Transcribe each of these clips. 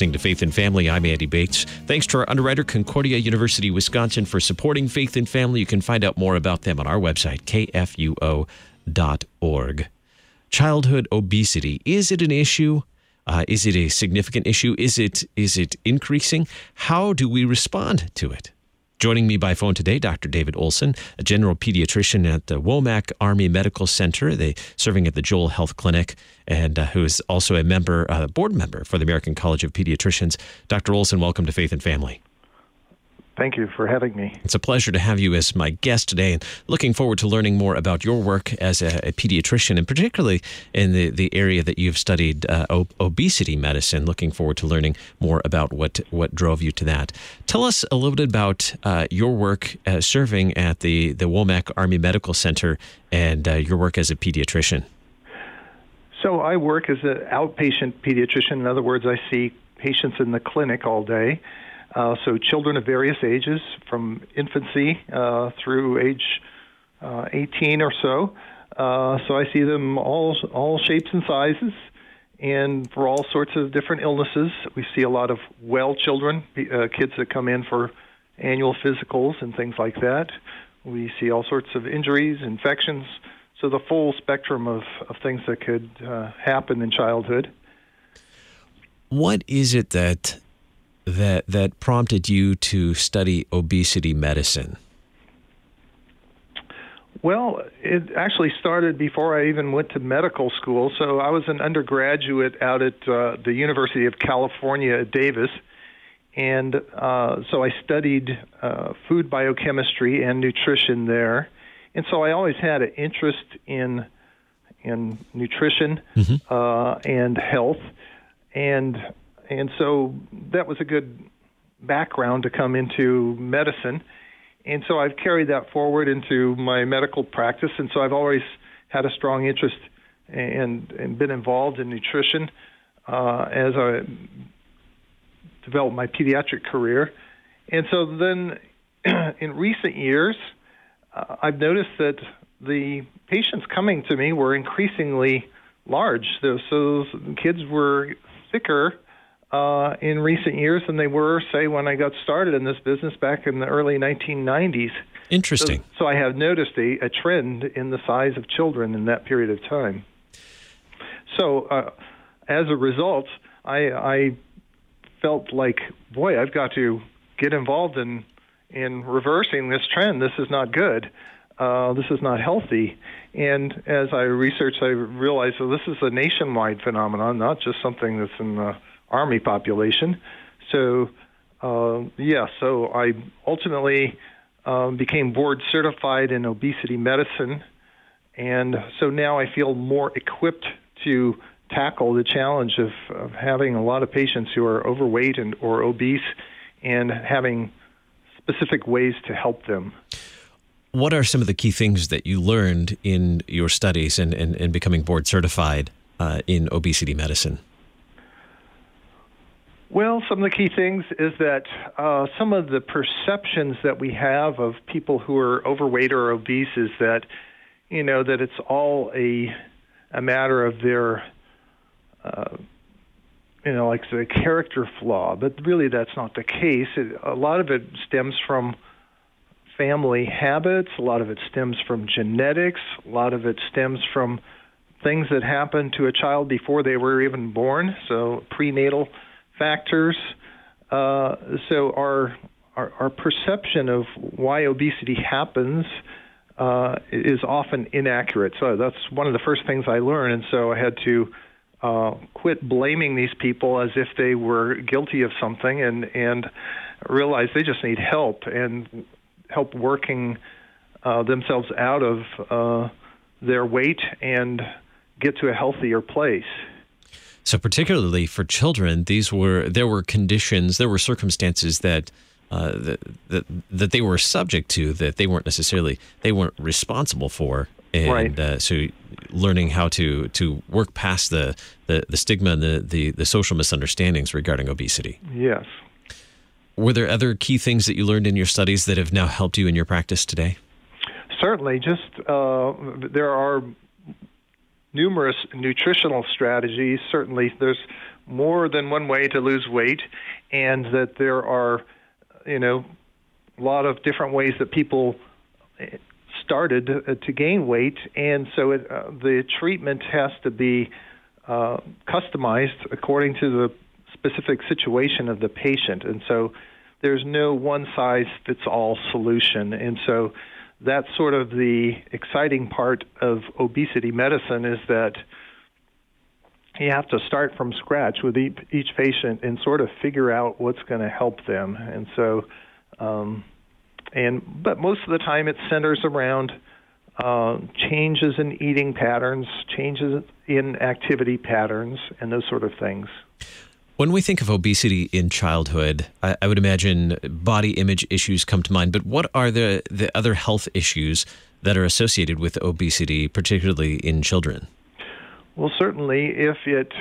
listening to Faith and Family. I'm Andy Bates. Thanks to our underwriter, Concordia University, Wisconsin, for supporting Faith and Family. You can find out more about them on our website, kfuo.org. Childhood obesity. Is it an issue? Uh, is it a significant issue? Is it is it increasing? How do we respond to it? Joining me by phone today, Dr. David Olson, a general pediatrician at the Womack Army Medical Center, they serving at the Joel Health Clinic, and uh, who is also a member, uh, board member for the American College of Pediatricians. Dr. Olson, welcome to Faith and Family. Thank you for having me. It's a pleasure to have you as my guest today and looking forward to learning more about your work as a, a pediatrician and particularly in the, the area that you've studied uh, ob- obesity medicine. Looking forward to learning more about what, what drove you to that. Tell us a little bit about uh, your work uh, serving at the, the Womack Army Medical Center and uh, your work as a pediatrician. So I work as an outpatient pediatrician. In other words, I see patients in the clinic all day. Uh, so children of various ages, from infancy uh, through age uh, 18 or so. Uh, so I see them all all shapes and sizes, and for all sorts of different illnesses. We see a lot of well children, uh, kids that come in for annual physicals and things like that. We see all sorts of injuries, infections. So the full spectrum of, of things that could uh, happen in childhood. What is it that that that prompted you to study obesity medicine? Well, it actually started before I even went to medical school. So I was an undergraduate out at uh, the University of California at Davis. And uh, so I studied uh, food biochemistry and nutrition there. And so I always had an interest in in nutrition mm-hmm. uh, and health. And and so that was a good background to come into medicine. And so I've carried that forward into my medical practice. And so I've always had a strong interest and, and been involved in nutrition uh, as I developed my pediatric career. And so then in recent years, uh, I've noticed that the patients coming to me were increasingly large. So, kids were thicker uh, in recent years than they were, say, when I got started in this business back in the early 1990s. Interesting. So, so I have noticed a, a, trend in the size of children in that period of time. So, uh, as a result, I, I felt like, boy, I've got to get involved in in reversing this trend. This is not good. Uh, this is not healthy. And as I researched, I realized that this is a nationwide phenomenon, not just something that's in the Army population. So, uh, yeah, so I ultimately um, became board certified in obesity medicine. And so now I feel more equipped to tackle the challenge of, of having a lot of patients who are overweight and or obese and having specific ways to help them. What are some of the key things that you learned in your studies and, and, and becoming board certified uh, in obesity medicine? Well, some of the key things is that uh, some of the perceptions that we have of people who are overweight or obese is that, you know, that it's all a a matter of their, uh, you know, like the character flaw. But really, that's not the case. It, a lot of it stems from family habits. A lot of it stems from genetics. A lot of it stems from things that happened to a child before they were even born. So prenatal factors. Uh, so our, our, our perception of why obesity happens uh, is often inaccurate. So that's one of the first things I learned, and so I had to uh, quit blaming these people as if they were guilty of something, and and realize they just need help and help working uh, themselves out of uh, their weight and get to a healthier place. So particularly for children, these were there were conditions, there were circumstances that uh, that, that that they were subject to that they weren't necessarily they weren't responsible for, and right. uh, so learning how to to work past the the, the stigma and the, the the social misunderstandings regarding obesity. Yes. Were there other key things that you learned in your studies that have now helped you in your practice today? Certainly, just uh, there are numerous nutritional strategies. Certainly, there's more than one way to lose weight, and that there are, you know, a lot of different ways that people eh, started to, to gain weight, and so it, uh, the treatment has to be uh, customized according to the specific situation of the patient, and so there's no one size fits all solution, and so that's sort of the exciting part of obesity medicine is that you have to start from scratch with each patient and sort of figure out what's going to help them. And so, um, and but most of the time it centers around uh, changes in eating patterns, changes in activity patterns, and those sort of things. When we think of obesity in childhood, I, I, would imagine body image issues come to mind. But what are the, the other health issues that are associated with obesity, particularly in children? Well, certainly, if it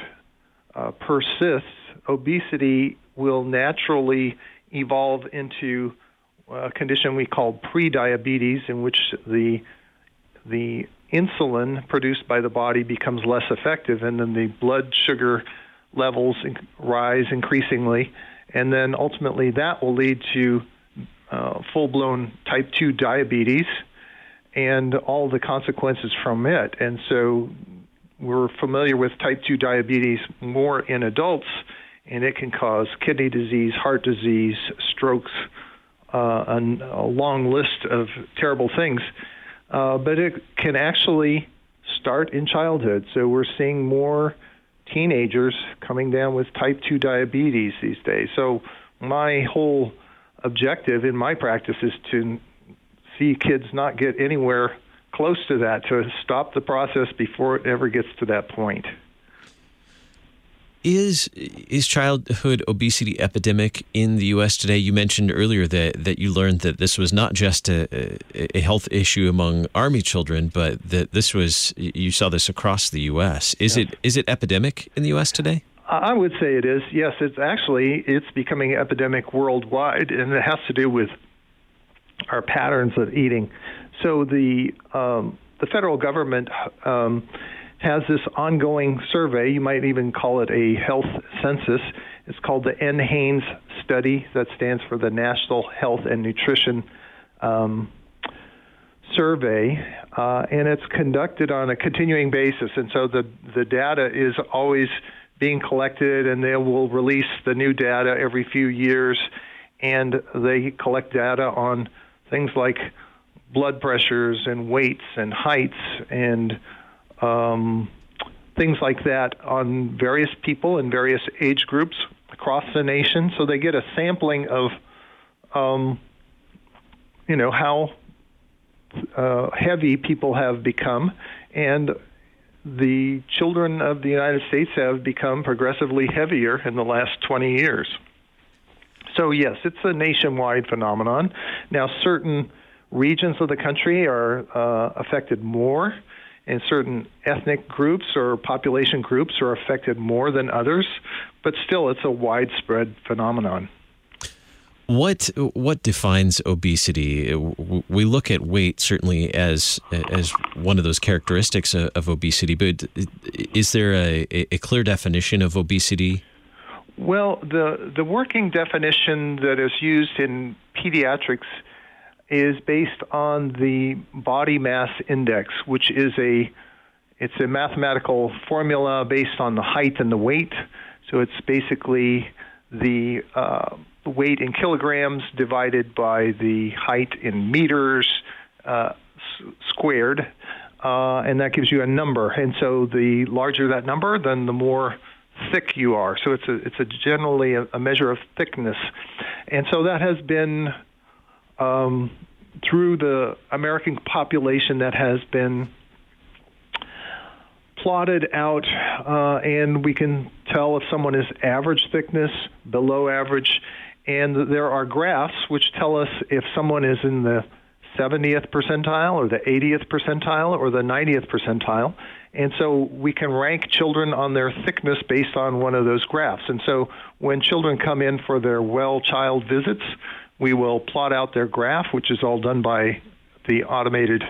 uh, persists, obesity will naturally evolve into a condition we call prediabetes, in which the the insulin produced by the body becomes less effective, and then the blood sugar levels rise increasingly, and then ultimately that will lead to uh, full blown type 2 diabetes and all the consequences from it. And so we're familiar with type 2 diabetes more in adults, and it can cause kidney disease, heart disease, strokes, uh, a long list of terrible things. Uh, but it can actually start in childhood. So we're seeing more teenagers coming down with type 2 diabetes these days. So, my whole objective in my practice is to see kids not get anywhere close to that, to stop the process before it ever gets to that point. Is is childhood obesity epidemic in the U.S. today? You mentioned earlier that, that you learned that this was not just a, a health issue among Army children, but that this was you saw this across the U.S. Is yes. it is it epidemic in the U.S. today? I would say it is. Yes, it's actually it's becoming epidemic worldwide, and it has to do with our patterns of eating. So the um, the federal government. Um, has this ongoing survey. You might even call it a health census. It's called the NHANES study. That stands for the National Health and Nutrition um, Survey, uh, and it's conducted on a continuing basis. And so the the data is always being collected, and they will release the new data every few years. And they collect data on things like blood pressures and weights and heights and um, things like that on various people in various age groups across the nation. So they get a sampling of, um, you know, how uh, heavy people have become, and the children of the United States have become progressively heavier in the last 20 years. So, yes, it's a nationwide phenomenon. Now, certain regions of the country are uh, affected more and certain ethnic groups or population groups are affected more than others, but still it's a widespread phenomenon. What what defines obesity? We look at weight certainly as as one of those characteristics of, of obesity, but is there a, a clear definition of obesity? Well, the the working definition that is used in pediatrics is based on the body mass index, which is a it's a mathematical formula based on the height and the weight. So it's basically the uh, weight in kilograms divided by the height in meters uh, s- squared, uh, and that gives you a number. And so the larger that number, then the more thick you are. So it's a it's a generally a, a measure of thickness, and so that has been um, through the American population that has been plotted out, uh, and we can tell if someone is average thickness, below average, and there are graphs which tell us if someone is in the 70th percentile or the 80th percentile or the 90th percentile. And so we can rank children on their thickness based on one of those graphs. And so when children come in for their well child visits, we will plot out their graph, which is all done by the automated.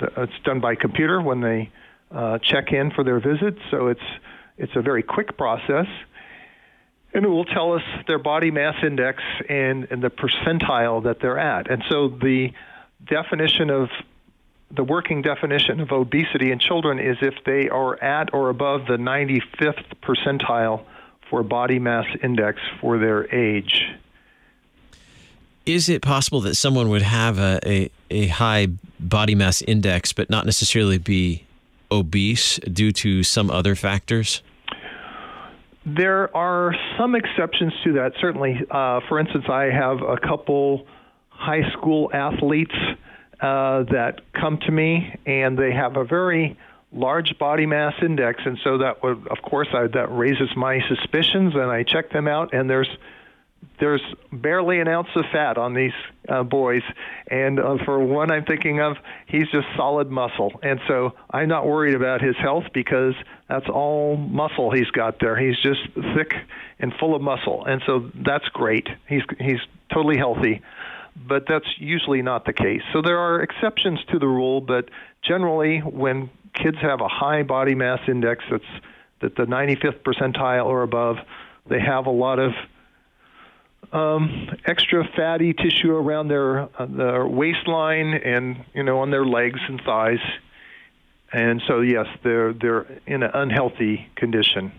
It's done by computer when they uh, check in for their visit. So it's it's a very quick process, and it will tell us their body mass index and, and the percentile that they're at. And so the definition of the working definition of obesity in children is if they are at or above the 95th percentile for body mass index for their age. Is it possible that someone would have a, a, a high body mass index but not necessarily be obese due to some other factors? There are some exceptions to that, certainly. Uh, for instance, I have a couple high school athletes uh, that come to me, and they have a very large body mass index, and so that would, of course, I, that raises my suspicions, and I check them out, and there's there's barely an ounce of fat on these uh, boys. And uh, for one I'm thinking of, he's just solid muscle. And so I'm not worried about his health because that's all muscle he's got there. He's just thick and full of muscle. And so that's great. He's, he's totally healthy. But that's usually not the case. So there are exceptions to the rule, but generally, when kids have a high body mass index that's that the 95th percentile or above, they have a lot of um, extra fatty tissue around their uh, their waistline and you know on their legs and thighs, and so yes, they're they're in an unhealthy condition.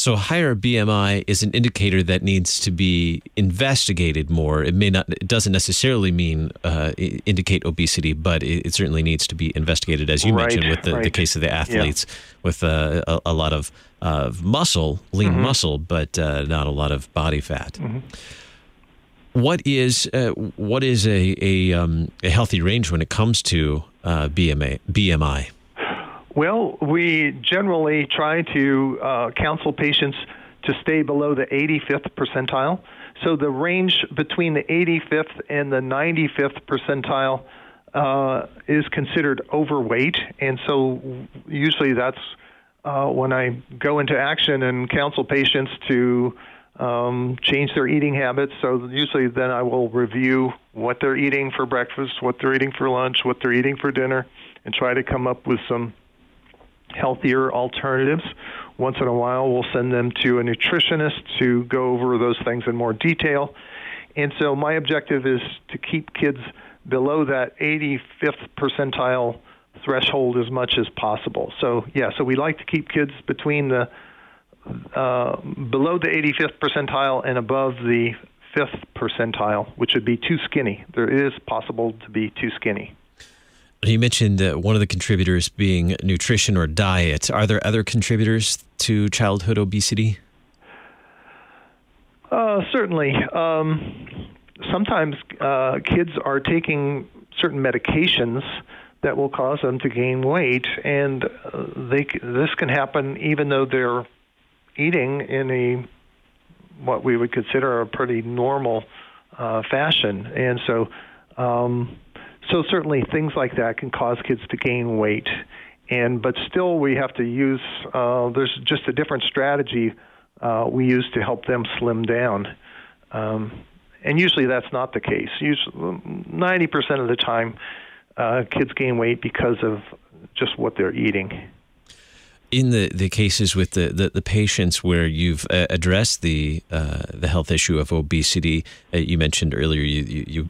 So higher BMI is an indicator that needs to be investigated more. It may not, it doesn't necessarily mean uh, indicate obesity, but it, it, certainly needs to be investigated, as you right, mentioned with the, right. the, case of the athletes yeah. with uh, a, a, lot of uh, muscle, lean mm-hmm. muscle, but uh, not a lot of body fat. Mm-hmm. What is uh, what is a a, um, a, healthy range when it comes to uh, BMA, BMI? Well, we generally try to uh, counsel patients to stay below the 85th percentile. So the range between the 85th and the 95th percentile uh, is considered overweight, and so usually that's uh, when I go into action and counsel patients to um, change their eating habits. So usually then I will review what they're eating for breakfast, what they're eating for lunch, what they're eating for dinner, and try to come up with some healthier alternatives. Once in a while, we'll send them to a nutritionist to go over those things in more detail. And so my objective is to keep kids below that 85th percentile threshold as much as possible. So yeah, so we like to keep kids between the uh, below the 85th percentile and above the fifth percentile, which would be too skinny. There is possible to be too skinny. You mentioned uh, one of the contributors being nutrition or diet. Are there other contributors to childhood obesity? Uh, certainly. Um, sometimes uh, kids are taking certain medications that will cause them to gain weight, and uh, they this can happen even though they're eating in a what we would consider a pretty normal uh, fashion, and so um, so certainly things like that can cause kids to gain weight, and but still we have to use uh, there's just a different strategy uh, we use to help them slim down. Um, and usually that's not the case. Usually, 90% of the time, uh, kids gain weight because of just what they're eating in the, the cases with the, the, the patients where you've uh, addressed the uh, the health issue of obesity, uh, you mentioned earlier you, you, you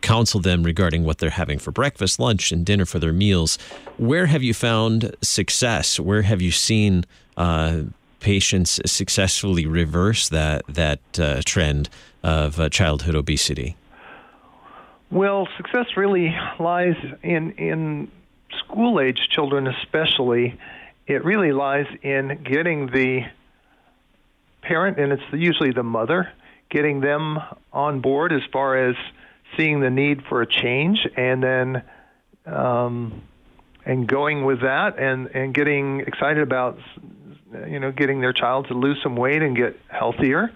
counsel them regarding what they're having for breakfast, lunch, and dinner for their meals. Where have you found success? Where have you seen uh, patients successfully reverse that that uh, trend of uh, childhood obesity? Well, success really lies in in school age children, especially it really lies in getting the parent, and it's usually the mother, getting them on board as far as seeing the need for a change, and then um, and going with that, and and getting excited about you know getting their child to lose some weight and get healthier.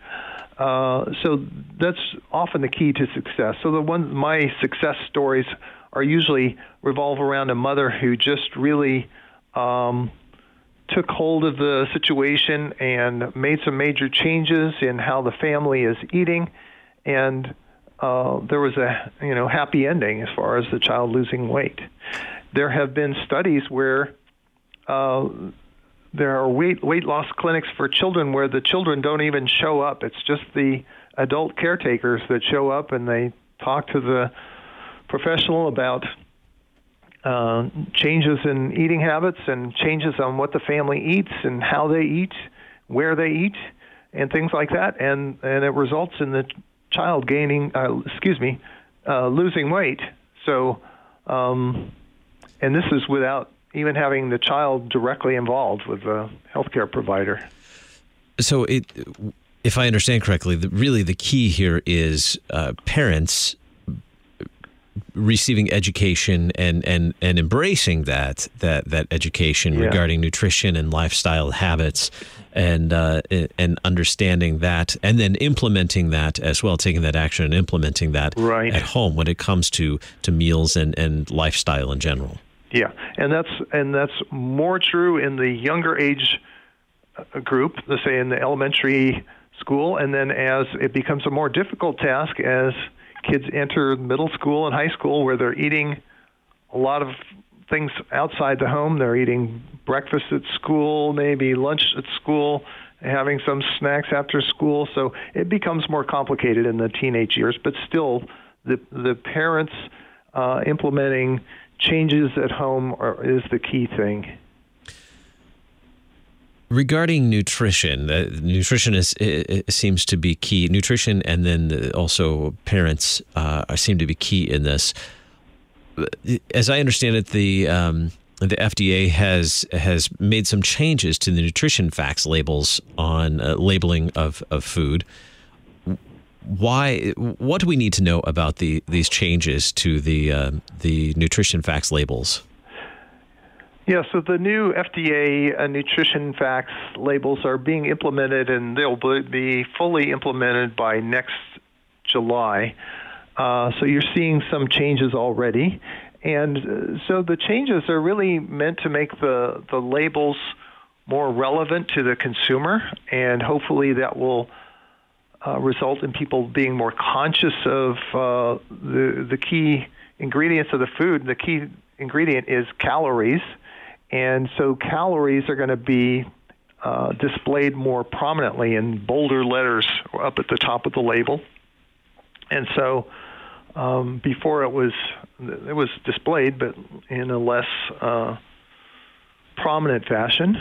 Uh, so that's often the key to success. So the one my success stories are usually revolve around a mother who just really um, took hold of the situation and made some major changes in how the family is eating, and uh, there was a you know happy ending as far as the child losing weight. There have been studies where uh, there are weight weight loss clinics for children where the children don't even show up. It's just the adult caretakers that show up and they talk to the professional about uh, changes in eating habits and changes on what the family eats and how they eat, where they eat, and things like that. And and it results in the child gaining, uh, excuse me, uh, losing weight. So, um, and this is without even having the child directly involved with the healthcare provider. So, it, if I understand correctly, the, really the key here is uh, parents receiving education and and and embracing that that that education yeah. regarding nutrition and lifestyle habits and uh, and understanding that and then implementing that as well taking that action and implementing that right. at home when it comes to to meals and and lifestyle in general yeah and that's and that's more true in the younger age uh, group let's say in the elementary school and then as it becomes a more difficult task as kids enter middle school and high school where they're eating a lot of things outside the home. They're eating breakfast at school, maybe lunch at school, having some snacks after school. So it becomes more complicated in the teenage years, but still, the the parents uh, implementing changes at home are, is the key thing. Regarding nutrition, uh, nutrition is seems to be key. Nutrition, and then also parents uh, seem to be key in this. As I understand it, the um, the FDA has has made some changes to the nutrition facts labels on uh, labeling of, of food. Why? What do we need to know about the these changes to the uh, the nutrition facts labels? Yeah, so the new FDA uh, nutrition facts labels are being implemented and they'll be fully implemented by next July. Uh, so you're seeing some changes already. And uh, so the changes are really meant to make the, the labels more relevant to the consumer, and hopefully that will uh, result in people being more conscious of uh, the, the key ingredients of the food. The key ingredient is calories and so calories are going to be uh, displayed more prominently in bolder letters up at the top of the label. And so um, before it was it was displayed, but in a less uh, prominent fashion.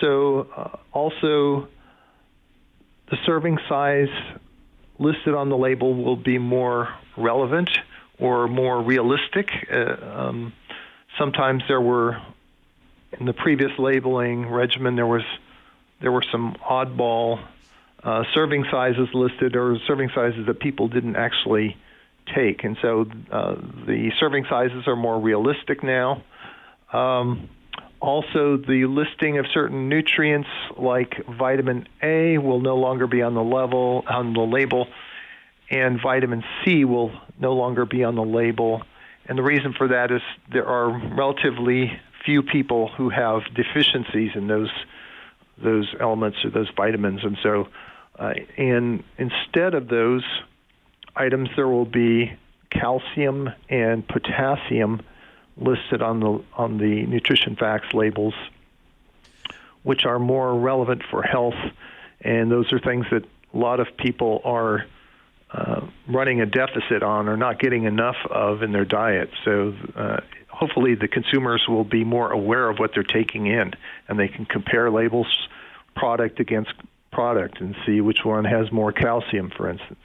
So uh, also the serving size listed on the label will be more relevant or more realistic. Uh, um, sometimes there were in the previous labeling regimen, there was there were some oddball uh, serving sizes listed, or serving sizes that people didn't actually take, and so uh, the serving sizes are more realistic now. Um, also, the listing of certain nutrients like vitamin A will no longer be on the level on the label, and vitamin C will no longer be on the label. And the reason for that is there are relatively few people who have deficiencies in those those elements or those vitamins, and so uh, and instead of those items, there will be calcium and potassium listed on the on the nutrition facts labels, which are more relevant for health, and those are things that a lot of people are uh, running a deficit on or not getting enough of in their diet. So uh, hopefully the consumers will be more aware of what they're taking in and they can compare labels product against product and see which one has more calcium for instance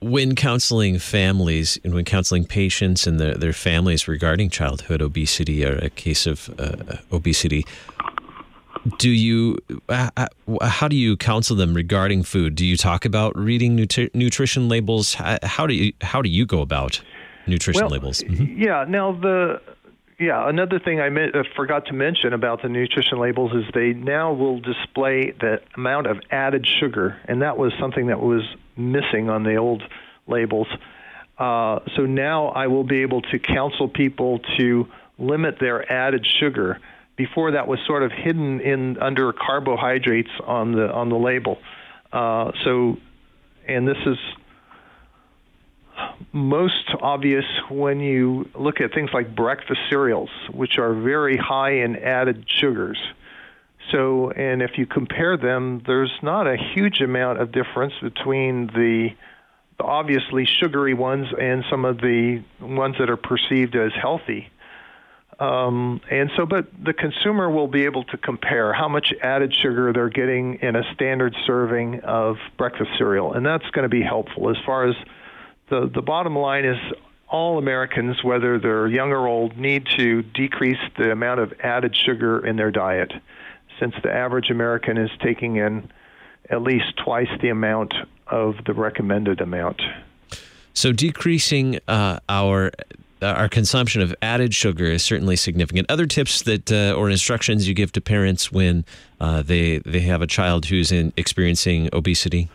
when counseling families and when counseling patients and their, their families regarding childhood obesity or a case of uh, obesity do you uh, uh how do you counsel them regarding food do you talk about reading nutri- nutrition labels how, do you how do you go about nutrition well, labels. Mm-hmm. Yeah. Now the yeah another thing I uh, forgot to mention about the nutrition labels is they now will display the amount of added sugar, and that was something that was missing on the old labels. Uh, so now I will be able to counsel people to limit their added sugar. Before that was sort of hidden in under carbohydrates on the on the label. Uh, so, and this is most obvious when you look at things like breakfast cereals, which are very high in added sugars. So, and if you compare them, there's not a huge amount of difference between the obviously sugary ones and some of the ones that are perceived as healthy. Um, and so, but the consumer will be able to compare how much added sugar they're getting in a standard serving of breakfast cereal, and that's going to be helpful. As far as the the bottom line is, all Americans, whether they're young or old, need to decrease the amount of added sugar in their diet, since the average American is taking in at least twice the amount of the recommended amount. So decreasing uh, our our consumption of added sugar is certainly significant. Other tips that uh, or instructions you give to parents when uh, they they have a child who's in, experiencing obesity.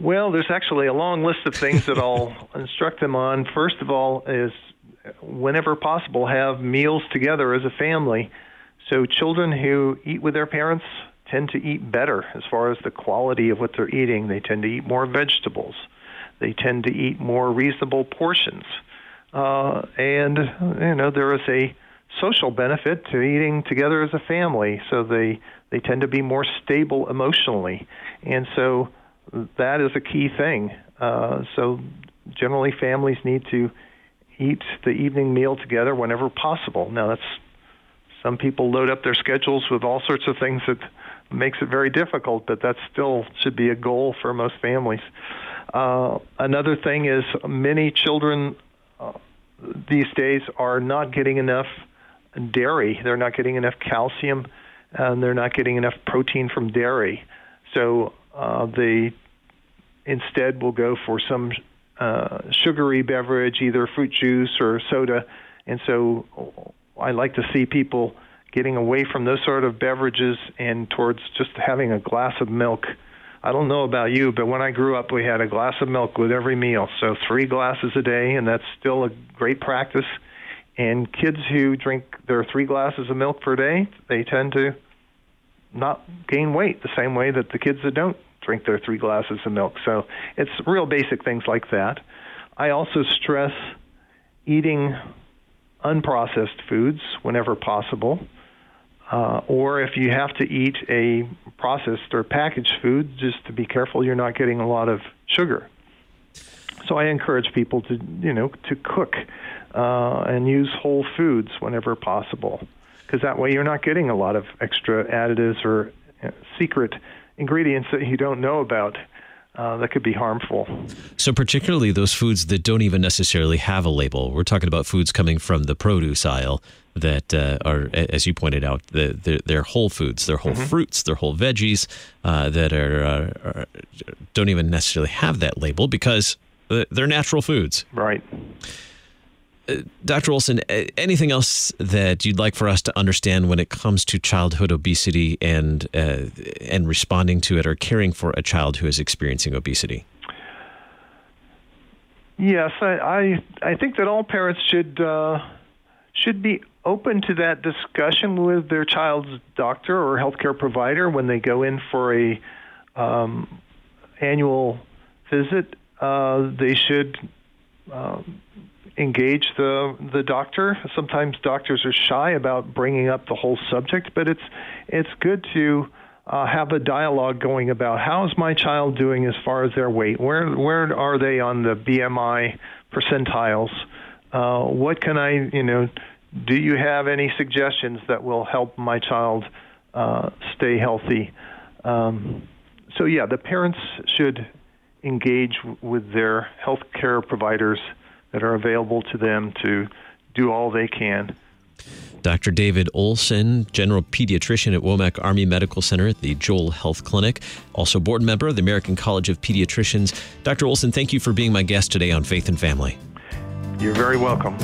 Well, there's actually a long list of things that I'll instruct them on. First of all, is whenever possible, have meals together as a family. So children who eat with their parents tend to eat better as far as the quality of what they're eating. They tend to eat more vegetables. They tend to eat more reasonable portions. Uh, and, you know, there is a social benefit to eating together as a family. So they, they tend to be more stable emotionally. And so that is a key thing. Uh, so generally, families need to eat the evening meal together whenever possible. Now, that's some people load up their schedules with all sorts of things that makes it very difficult, but that still should be a goal for most families. Uh, another thing is many children these days are not getting enough dairy. They're not getting enough calcium, and they're not getting enough protein from dairy. So uh, they instead will go for some uh, sugary beverage, either fruit juice or soda. And so I like to see people getting away from those sort of beverages and towards just having a glass of milk. I don't know about you, but when I grew up, we had a glass of milk with every meal. So three glasses a day, and that's still a great practice. And kids who drink their three glasses of milk per day, they tend to not gain weight the same way that the kids that don't drink their three glasses of milk. So it's real basic things like that. I also stress eating unprocessed foods whenever possible. Uh, or if you have to eat a processed or packaged food, just to be careful you're not getting a lot of sugar. So I encourage people to, you know, to cook uh, and use whole foods whenever possible, because that way you're not getting a lot of extra additives or uh, secret ingredients that you don't know about uh, that could be harmful. So, particularly those foods that don't even necessarily have a label. We're talking about foods coming from the produce aisle that uh, are, as you pointed out, the, they're, they're whole foods, they're whole mm-hmm. fruits, they're whole veggies uh, that are, are, are, don't even necessarily have that label because uh, they're natural foods. Right. Dr. Olson, anything else that you'd like for us to understand when it comes to childhood obesity and uh, and responding to it or caring for a child who is experiencing obesity? Yes, I I, I think that all parents should uh, should be open to that discussion with their child's doctor or healthcare provider when they go in for a um, annual visit. Uh, they should. Um, engage the the doctor. Sometimes doctors are shy about bringing up the whole subject, but it's it's good to uh, have a dialogue going about how is my child doing as far as their weight? Where where are they on the BMI percentiles? Uh, what can I you know? Do you have any suggestions that will help my child uh, stay healthy? Um, so yeah, the parents should engage with their health care providers that are available to them to do all they can. Dr. David Olson, general pediatrician at Womack Army Medical Center at the Joel Health Clinic, also board member of the American College of Pediatricians. Dr. Olson, thank you for being my guest today on Faith and Family. You're very welcome.